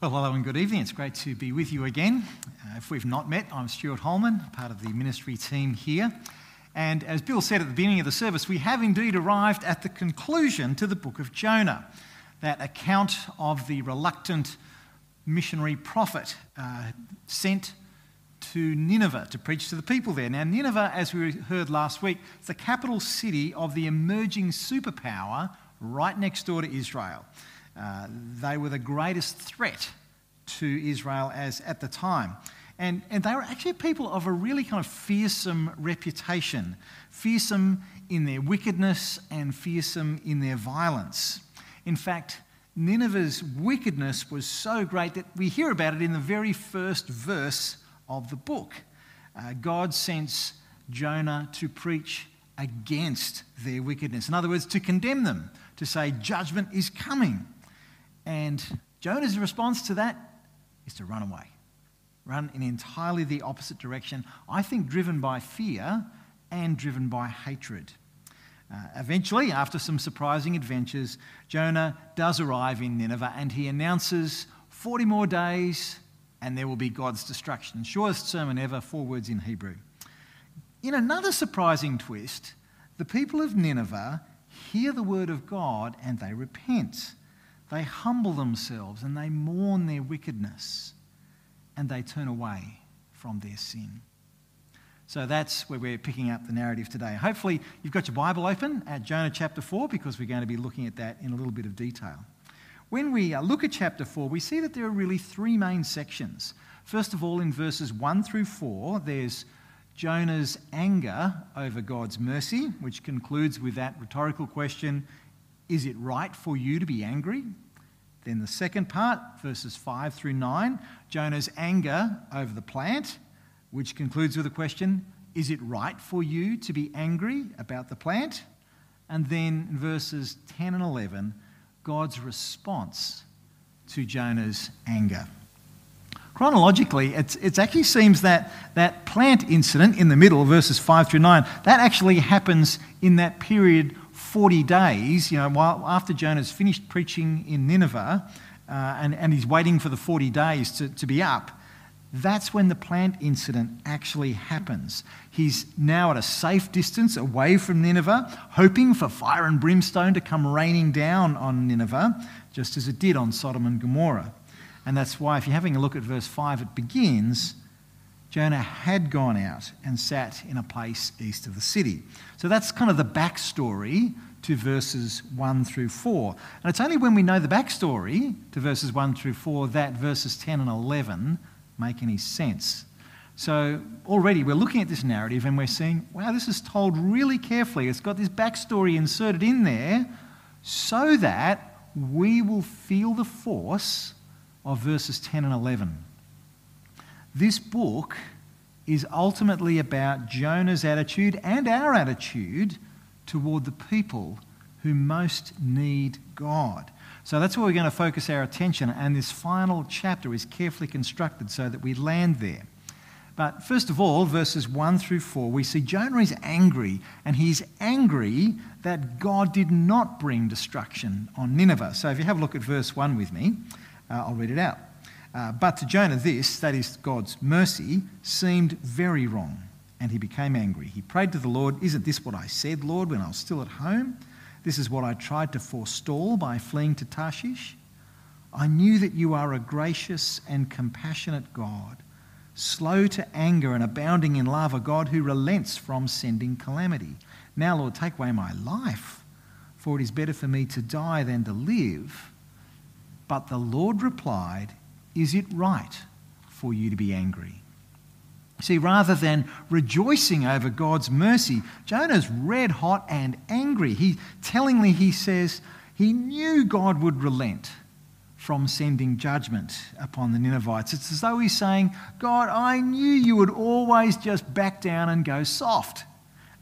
Well, hello and good evening. It's great to be with you again. Uh, if we've not met, I'm Stuart Holman, part of the ministry team here. And as Bill said at the beginning of the service, we have indeed arrived at the conclusion to the book of Jonah, that account of the reluctant missionary prophet uh, sent to Nineveh to preach to the people there. Now, Nineveh, as we heard last week, is the capital city of the emerging superpower right next door to Israel. Uh, they were the greatest threat to Israel as at the time. And, and they were actually people of a really kind of fearsome reputation, fearsome in their wickedness and fearsome in their violence. In fact, Nineveh's wickedness was so great that we hear about it in the very first verse of the book. Uh, God sends Jonah to preach against their wickedness. In other words, to condemn them, to say judgment is coming. And Jonah's response to that is to run away, run in entirely the opposite direction, I think driven by fear and driven by hatred. Uh, eventually, after some surprising adventures, Jonah does arrive in Nineveh and he announces 40 more days and there will be God's destruction. Shortest sermon ever, four words in Hebrew. In another surprising twist, the people of Nineveh hear the word of God and they repent. They humble themselves and they mourn their wickedness and they turn away from their sin. So that's where we're picking up the narrative today. Hopefully, you've got your Bible open at Jonah chapter 4 because we're going to be looking at that in a little bit of detail. When we uh, look at chapter 4, we see that there are really three main sections. First of all, in verses 1 through 4, there's Jonah's anger over God's mercy, which concludes with that rhetorical question Is it right for you to be angry? Then the second part, verses 5 through 9, Jonah's anger over the plant, which concludes with the question Is it right for you to be angry about the plant? And then verses 10 and 11, God's response to Jonah's anger chronologically, it actually seems that that plant incident in the middle, verses 5 through 9, that actually happens in that period 40 days, you know, while, after Jonah's finished preaching in Nineveh uh, and, and he's waiting for the 40 days to, to be up. That's when the plant incident actually happens. He's now at a safe distance away from Nineveh, hoping for fire and brimstone to come raining down on Nineveh, just as it did on Sodom and Gomorrah. And that's why, if you're having a look at verse 5, it begins Jonah had gone out and sat in a place east of the city. So that's kind of the backstory to verses 1 through 4. And it's only when we know the backstory to verses 1 through 4 that verses 10 and 11 make any sense. So already we're looking at this narrative and we're seeing, wow, this is told really carefully. It's got this backstory inserted in there so that we will feel the force of verses 10 and 11. This book is ultimately about Jonah's attitude and our attitude toward the people who most need God. So that's where we're going to focus our attention, and this final chapter is carefully constructed so that we land there. But first of all, verses 1 through 4, we see Jonah is angry, and he's angry that God did not bring destruction on Nineveh. So if you have a look at verse 1 with me, uh, I'll read it out. Uh, but to Jonah, this, that is God's mercy, seemed very wrong, and he became angry. He prayed to the Lord, Isn't this what I said, Lord, when I was still at home? This is what I tried to forestall by fleeing to Tarshish. I knew that you are a gracious and compassionate God, slow to anger and abounding in love, a God who relents from sending calamity. Now, Lord, take away my life, for it is better for me to die than to live. But the Lord replied, Is it right for you to be angry? See, rather than rejoicing over God's mercy, Jonah's red hot and angry. He tellingly he says he knew God would relent from sending judgment upon the Ninevites. It's as though he's saying, God, I knew you would always just back down and go soft.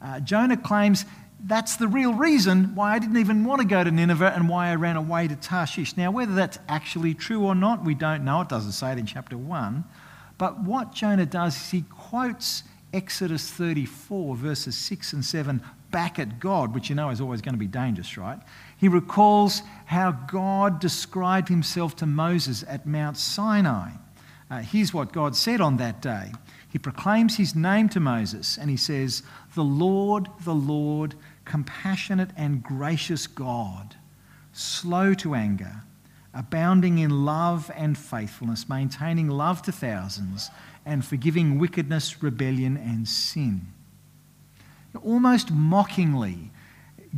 Uh, Jonah claims that's the real reason why I didn't even want to go to Nineveh and why I ran away to Tarshish. Now, whether that's actually true or not, we don't know. It doesn't say it in chapter 1. But what Jonah does is he quotes Exodus 34, verses 6 and 7, back at God, which you know is always going to be dangerous, right? He recalls how God described himself to Moses at Mount Sinai. Uh, here's what God said on that day. He proclaims his name to Moses and he says, The Lord, the Lord, compassionate and gracious God, slow to anger, abounding in love and faithfulness, maintaining love to thousands, and forgiving wickedness, rebellion, and sin. Almost mockingly,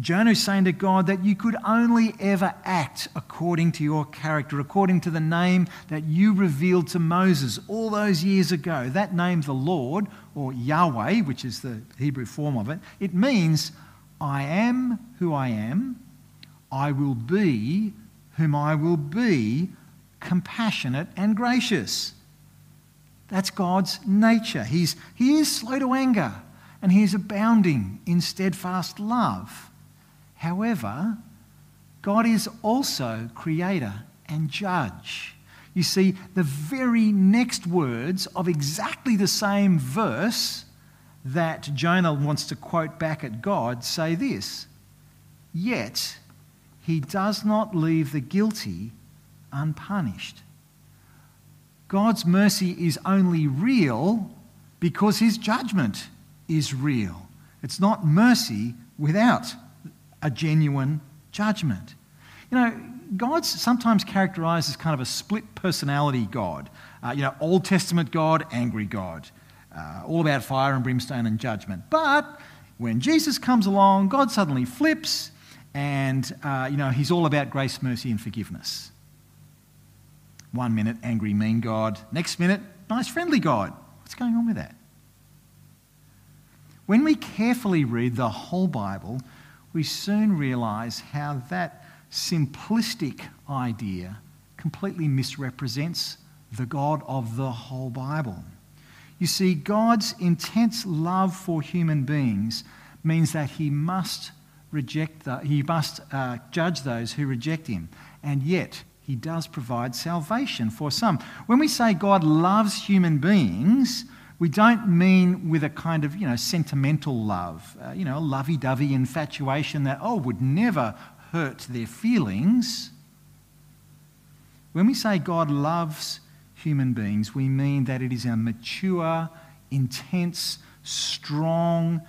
Jonah is saying to God that you could only ever act according to your character, according to the name that you revealed to Moses all those years ago. That name, the Lord, or Yahweh, which is the Hebrew form of it, it means, I am who I am, I will be whom I will be, compassionate and gracious. That's God's nature. He's, he is slow to anger and he is abounding in steadfast love. However, God is also creator and judge. You see, the very next words of exactly the same verse that Jonah wants to quote back at God say this Yet he does not leave the guilty unpunished. God's mercy is only real because his judgment is real. It's not mercy without a genuine judgment. You know, God's sometimes characterized as kind of a split personality God. Uh, you know, Old Testament God, angry God, uh, all about fire and brimstone and judgment. But when Jesus comes along, God suddenly flips and, uh, you know, he's all about grace, mercy, and forgiveness. One minute, angry, mean God. Next minute, nice, friendly God. What's going on with that? When we carefully read the whole Bible, we soon realize how that simplistic idea completely misrepresents the God of the whole Bible. You see, God's intense love for human beings means that he must reject the, he must uh, judge those who reject him. And yet, he does provide salvation for some. When we say God loves human beings, we don't mean with a kind of, you know, sentimental love, uh, you know, lovey dovey infatuation that, oh, would never hurt their feelings. When we say God loves human beings, we mean that it is a mature, intense, strong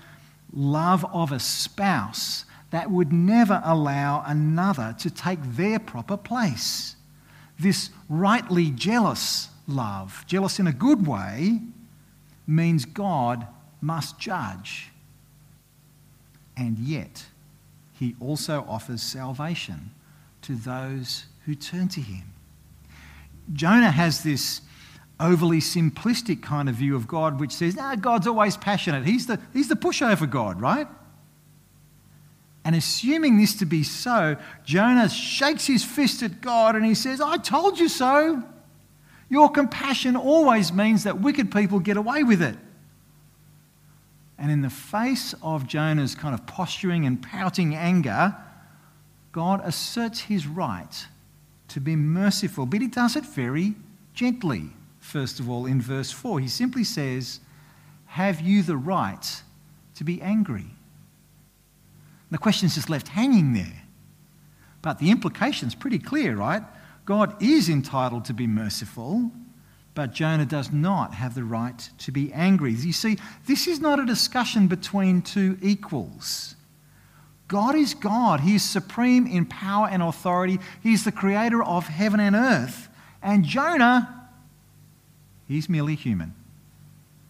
love of a spouse that would never allow another to take their proper place. This rightly jealous love, jealous in a good way, means God must judge. And yet, he also offers salvation to those who turn to him. Jonah has this overly simplistic kind of view of God, which says, no, God's always passionate. He's the, he's the pushover God, right? And assuming this to be so, Jonah shakes his fist at God and he says, I told you so. Your compassion always means that wicked people get away with it. And in the face of Jonah's kind of posturing and pouting anger, God asserts his right to be merciful, but he does it very gently. First of all, in verse 4, he simply says, Have you the right to be angry? The question is just left hanging there. But the implication is pretty clear, right? God is entitled to be merciful, but Jonah does not have the right to be angry. You see, this is not a discussion between two equals. God is God. He is supreme in power and authority. He is the creator of heaven and earth. And Jonah, he's merely human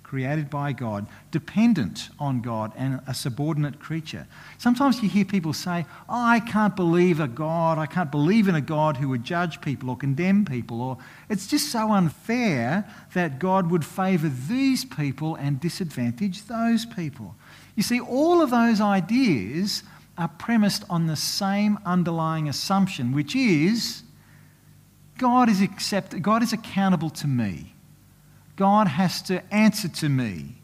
created by God, dependent on God, and a subordinate creature. Sometimes you hear people say, oh, I can't believe a God, I can't believe in a God who would judge people or condemn people, or it's just so unfair that God would favour these people and disadvantage those people. You see, all of those ideas are premised on the same underlying assumption, which is God is, accept- God is accountable to me. God has to answer to me.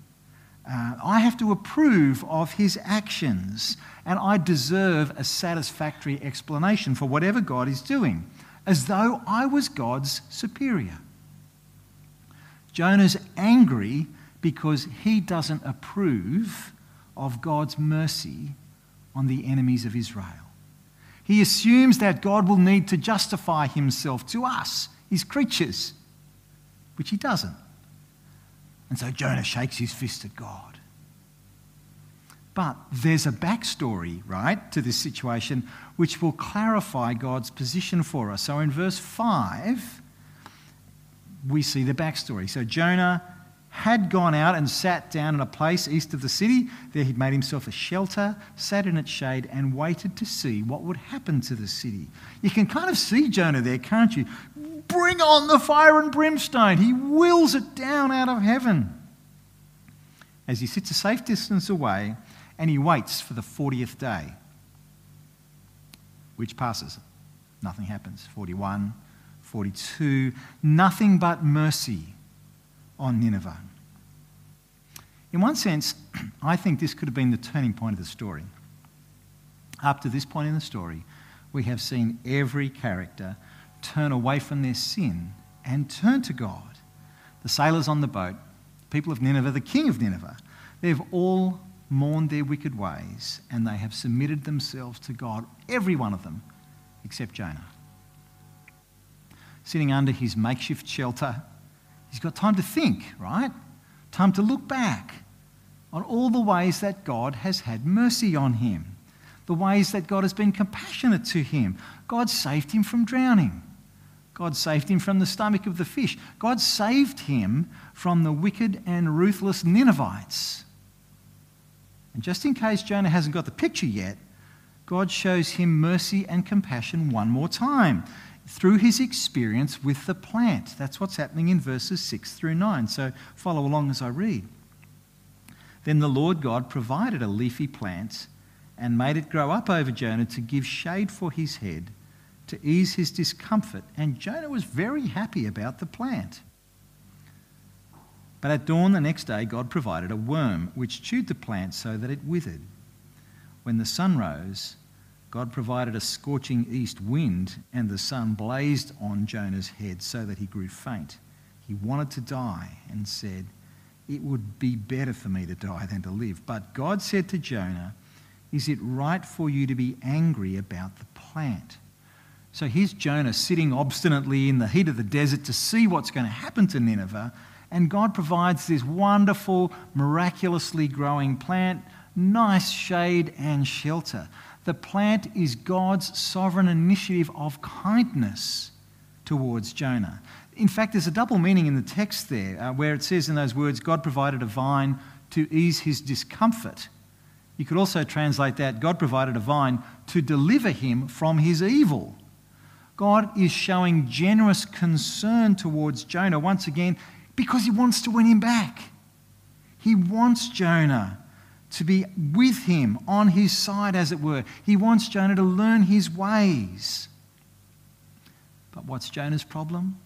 Uh, I have to approve of his actions, and I deserve a satisfactory explanation for whatever God is doing, as though I was God's superior. Jonah's angry because he doesn't approve of God's mercy on the enemies of Israel. He assumes that God will need to justify himself to us, his creatures, which he doesn't. And so Jonah shakes his fist at God. But there's a backstory, right, to this situation which will clarify God's position for us. So in verse 5, we see the backstory. So Jonah had gone out and sat down in a place east of the city. There he'd made himself a shelter, sat in its shade, and waited to see what would happen to the city. You can kind of see Jonah there, can't you? Bring on the fire and brimstone. He wills it down out of heaven. As he sits a safe distance away and he waits for the 40th day, which passes. Nothing happens. 41, 42, nothing but mercy on Nineveh. In one sense, I think this could have been the turning point of the story. Up to this point in the story, we have seen every character turn away from their sin and turn to God. The sailors on the boat, the people of Nineveh, the king of Nineveh, they've all mourned their wicked ways and they have submitted themselves to God, every one of them, except Jonah. Sitting under his makeshift shelter, He's got time to think, right? Time to look back on all the ways that God has had mercy on him, the ways that God has been compassionate to him. God saved him from drowning. God saved him from the stomach of the fish. God saved him from the wicked and ruthless Ninevites. And just in case Jonah hasn't got the picture yet, God shows him mercy and compassion one more time through his experience with the plant. That's what's happening in verses 6 through 9. So follow along as I read. Then the Lord God provided a leafy plant and made it grow up over Jonah to give shade for his head, to ease his discomfort. And Jonah was very happy about the plant. But at dawn the next day, God provided a worm which chewed the plant so that it withered. When the sun rose, God provided a scorching east wind, and the sun blazed on Jonah's head so that he grew faint. He wanted to die and said, It would be better for me to die than to live. But God said to Jonah, Is it right for you to be angry about the plant? So here's Jonah sitting obstinately in the heat of the desert to see what's going to happen to Nineveh. And God provides this wonderful, miraculously growing plant, nice shade and shelter. The plant is God's sovereign initiative of kindness towards Jonah. In fact, there's a double meaning in the text there uh, where it says in those words, God provided a vine to ease his discomfort. You could also translate that God provided a vine to deliver him from his evil. God is showing generous concern towards Jonah once again because he wants to win him back. He wants Jonah to be with him, on his side, as it were. He wants Jonah to learn his ways. But what's Jonah's problem?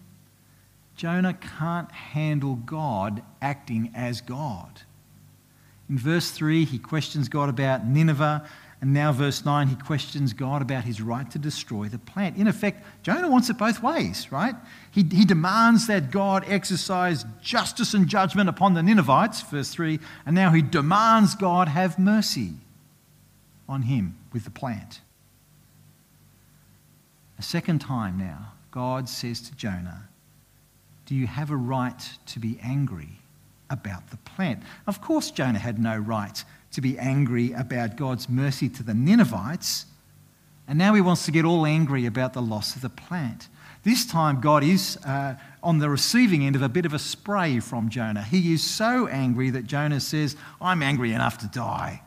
Jonah can't handle God acting as God. In verse 3, he questions God about Nineveh and now, verse 9, he questions God about his right to destroy the plant. In effect, Jonah wants it both ways, right? He, he demands that God exercise justice and judgment upon the Ninevites, verse 3, and now he demands God have mercy on him with the plant. A second time now, God says to Jonah, Do you have a right to be angry about the plant? Of course, Jonah had no right to be angry about God's mercy to the Ninevites, and now he wants to get all angry about the loss of the plant. This time, God is uh, on the receiving end of a bit of a spray from Jonah. He is so angry that Jonah says, I'm angry enough to die.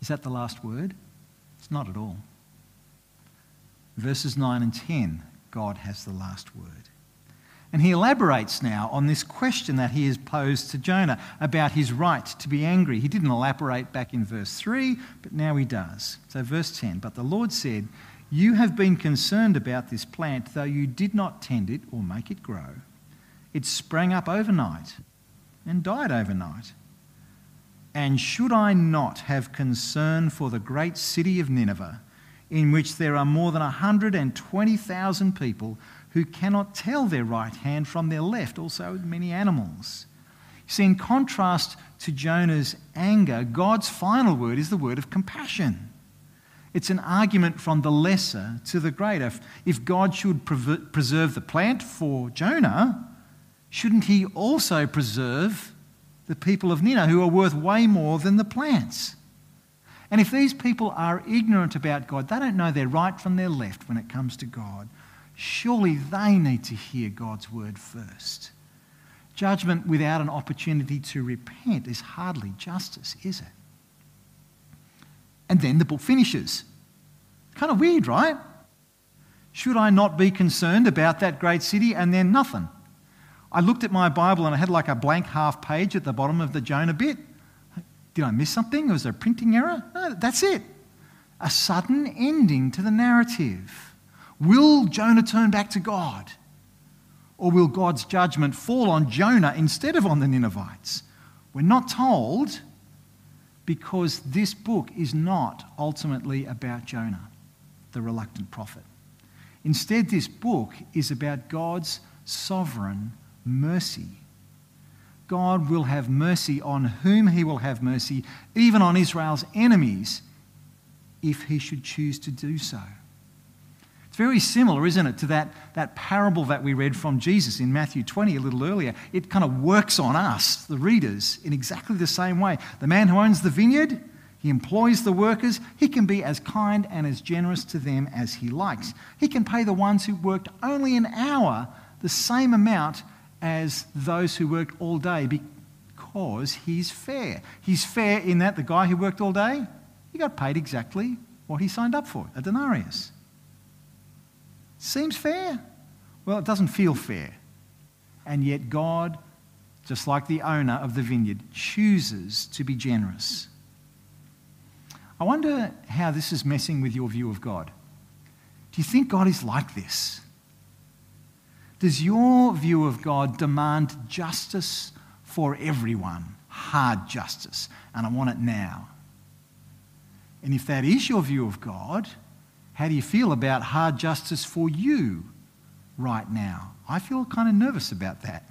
Is that the last word? It's not at all. Verses 9 and 10, God has the last word. And he elaborates now on this question that he has posed to Jonah about his right to be angry. He didn't elaborate back in verse 3, but now he does. So, verse 10 But the Lord said, You have been concerned about this plant, though you did not tend it or make it grow. It sprang up overnight and died overnight. And should I not have concern for the great city of Nineveh, in which there are more than 120,000 people who cannot tell their right hand from their left, also many animals. See, in contrast to Jonah's anger, God's final word is the word of compassion. It's an argument from the lesser to the greater. If God should preserve the plant for Jonah, shouldn't he also preserve the people of Nineveh who are worth way more than the plants? And if these people are ignorant about God, they don't know their right from their left when it comes to God, surely they need to hear God's word first. Judgment without an opportunity to repent is hardly justice, is it? And then the book finishes. Kind of weird, right? Should I not be concerned about that great city? And then nothing. I looked at my Bible and I had like a blank half page at the bottom of the Jonah bit. Did I miss something? Was there a printing error? No, that's it. A sudden ending to the narrative. Will Jonah turn back to God? Or will God's judgment fall on Jonah instead of on the Ninevites? We're not told because this book is not ultimately about Jonah, the reluctant prophet. Instead, this book is about God's sovereign mercy. God will have mercy on whom he will have mercy, even on Israel's enemies, if he should choose to do so. It's very similar, isn't it, to that, that parable that we read from Jesus in Matthew 20 a little earlier. It kind of works on us, the readers, in exactly the same way. The man who owns the vineyard, he employs the workers. He can be as kind and as generous to them as he likes. He can pay the ones who worked only an hour the same amount as those who worked all day because he's fair. He's fair in that the guy who worked all day, he got paid exactly what he signed up for, a denarius. Seems fair. Well, it doesn't feel fair. And yet, God, just like the owner of the vineyard, chooses to be generous. I wonder how this is messing with your view of God. Do you think God is like this? Does your view of God demand justice for everyone? Hard justice. And I want it now. And if that is your view of God, how do you feel about hard justice for you right now? I feel kind of nervous about that.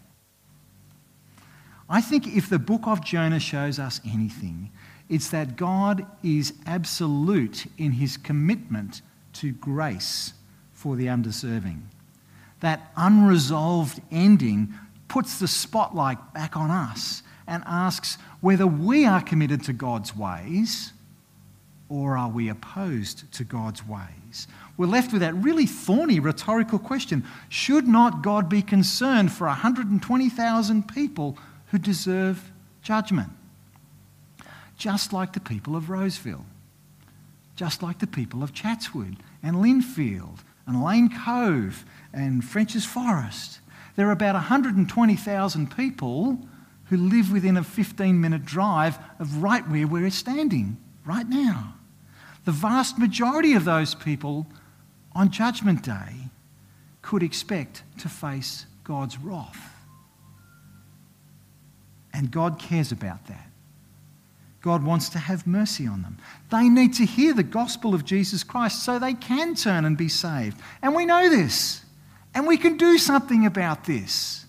I think if the book of Jonah shows us anything, it's that God is absolute in his commitment to grace for the undeserving. That unresolved ending puts the spotlight back on us and asks whether we are committed to God's ways or are we opposed to God's ways? We're left with that really thorny rhetorical question Should not God be concerned for 120,000 people who deserve judgment? Just like the people of Roseville, just like the people of Chatswood and Lindfield and Lane Cove and French's Forest. There are about 120,000 people who live within a 15 minute drive of right where we're standing right now. The vast majority of those people on Judgment Day could expect to face God's wrath. And God cares about that. God wants to have mercy on them. They need to hear the gospel of Jesus Christ so they can turn and be saved. And we know this. And we can do something about this.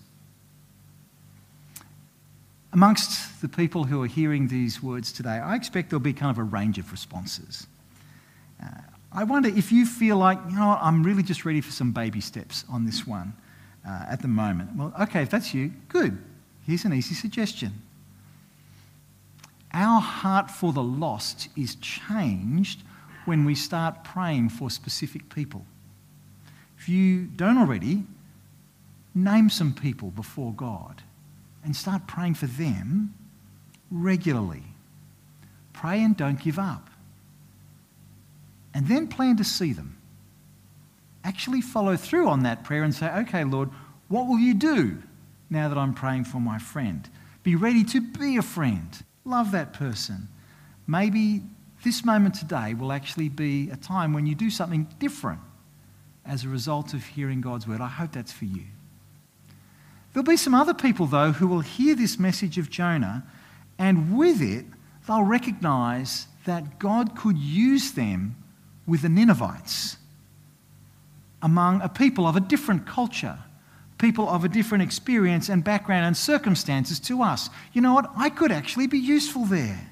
Amongst the people who are hearing these words today, I expect there'll be kind of a range of responses. I wonder if you feel like, you know I'm really just ready for some baby steps on this one uh, at the moment. Well, okay, if that's you, good. Here's an easy suggestion. Our heart for the lost is changed when we start praying for specific people. If you don't already, name some people before God and start praying for them regularly. Pray and don't give up and then plan to see them. Actually, follow through on that prayer and say, okay, Lord, what will you do now that I'm praying for my friend? Be ready to be a friend. Love that person. Maybe this moment today will actually be a time when you do something different as a result of hearing God's word. I hope that's for you. There'll be some other people, though, who will hear this message of Jonah, and with it, they'll recognize that God could use them with the Ninevites among a people of a different culture, people of a different experience and background and circumstances to us. You know what? I could actually be useful there.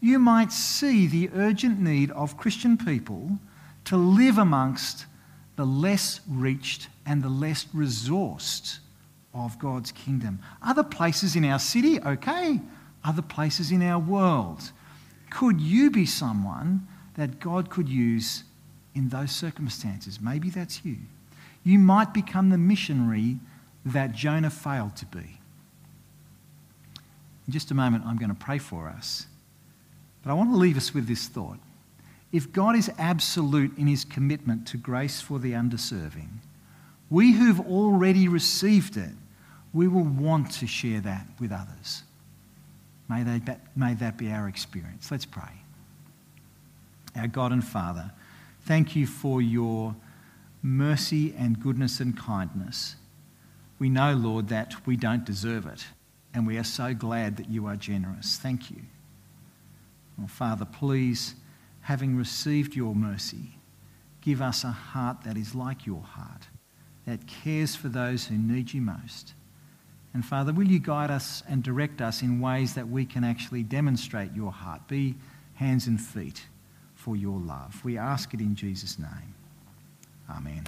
you might see the urgent need of Christian people to live amongst the less reached and the less resourced of God's kingdom. Other places in our city, okay. Other places in our world. Could you be someone that God could use in those circumstances? Maybe that's you. You might become the missionary that Jonah failed to be. In just a moment, I'm going to pray for us. But I want to leave us with this thought. If God is absolute in his commitment to grace for the underserving, we who've already received it, we will want to share that with others. May, they, may that be our experience. Let's pray. Our God and Father, thank you for your mercy and goodness and kindness. We know, Lord, that we don't deserve it, and we are so glad that you are generous. Thank you. Well, Father, please, having received your mercy, give us a heart that is like your heart, that cares for those who need you most. And Father, will you guide us and direct us in ways that we can actually demonstrate your heart, be hands and feet for your love? We ask it in Jesus' name. Amen.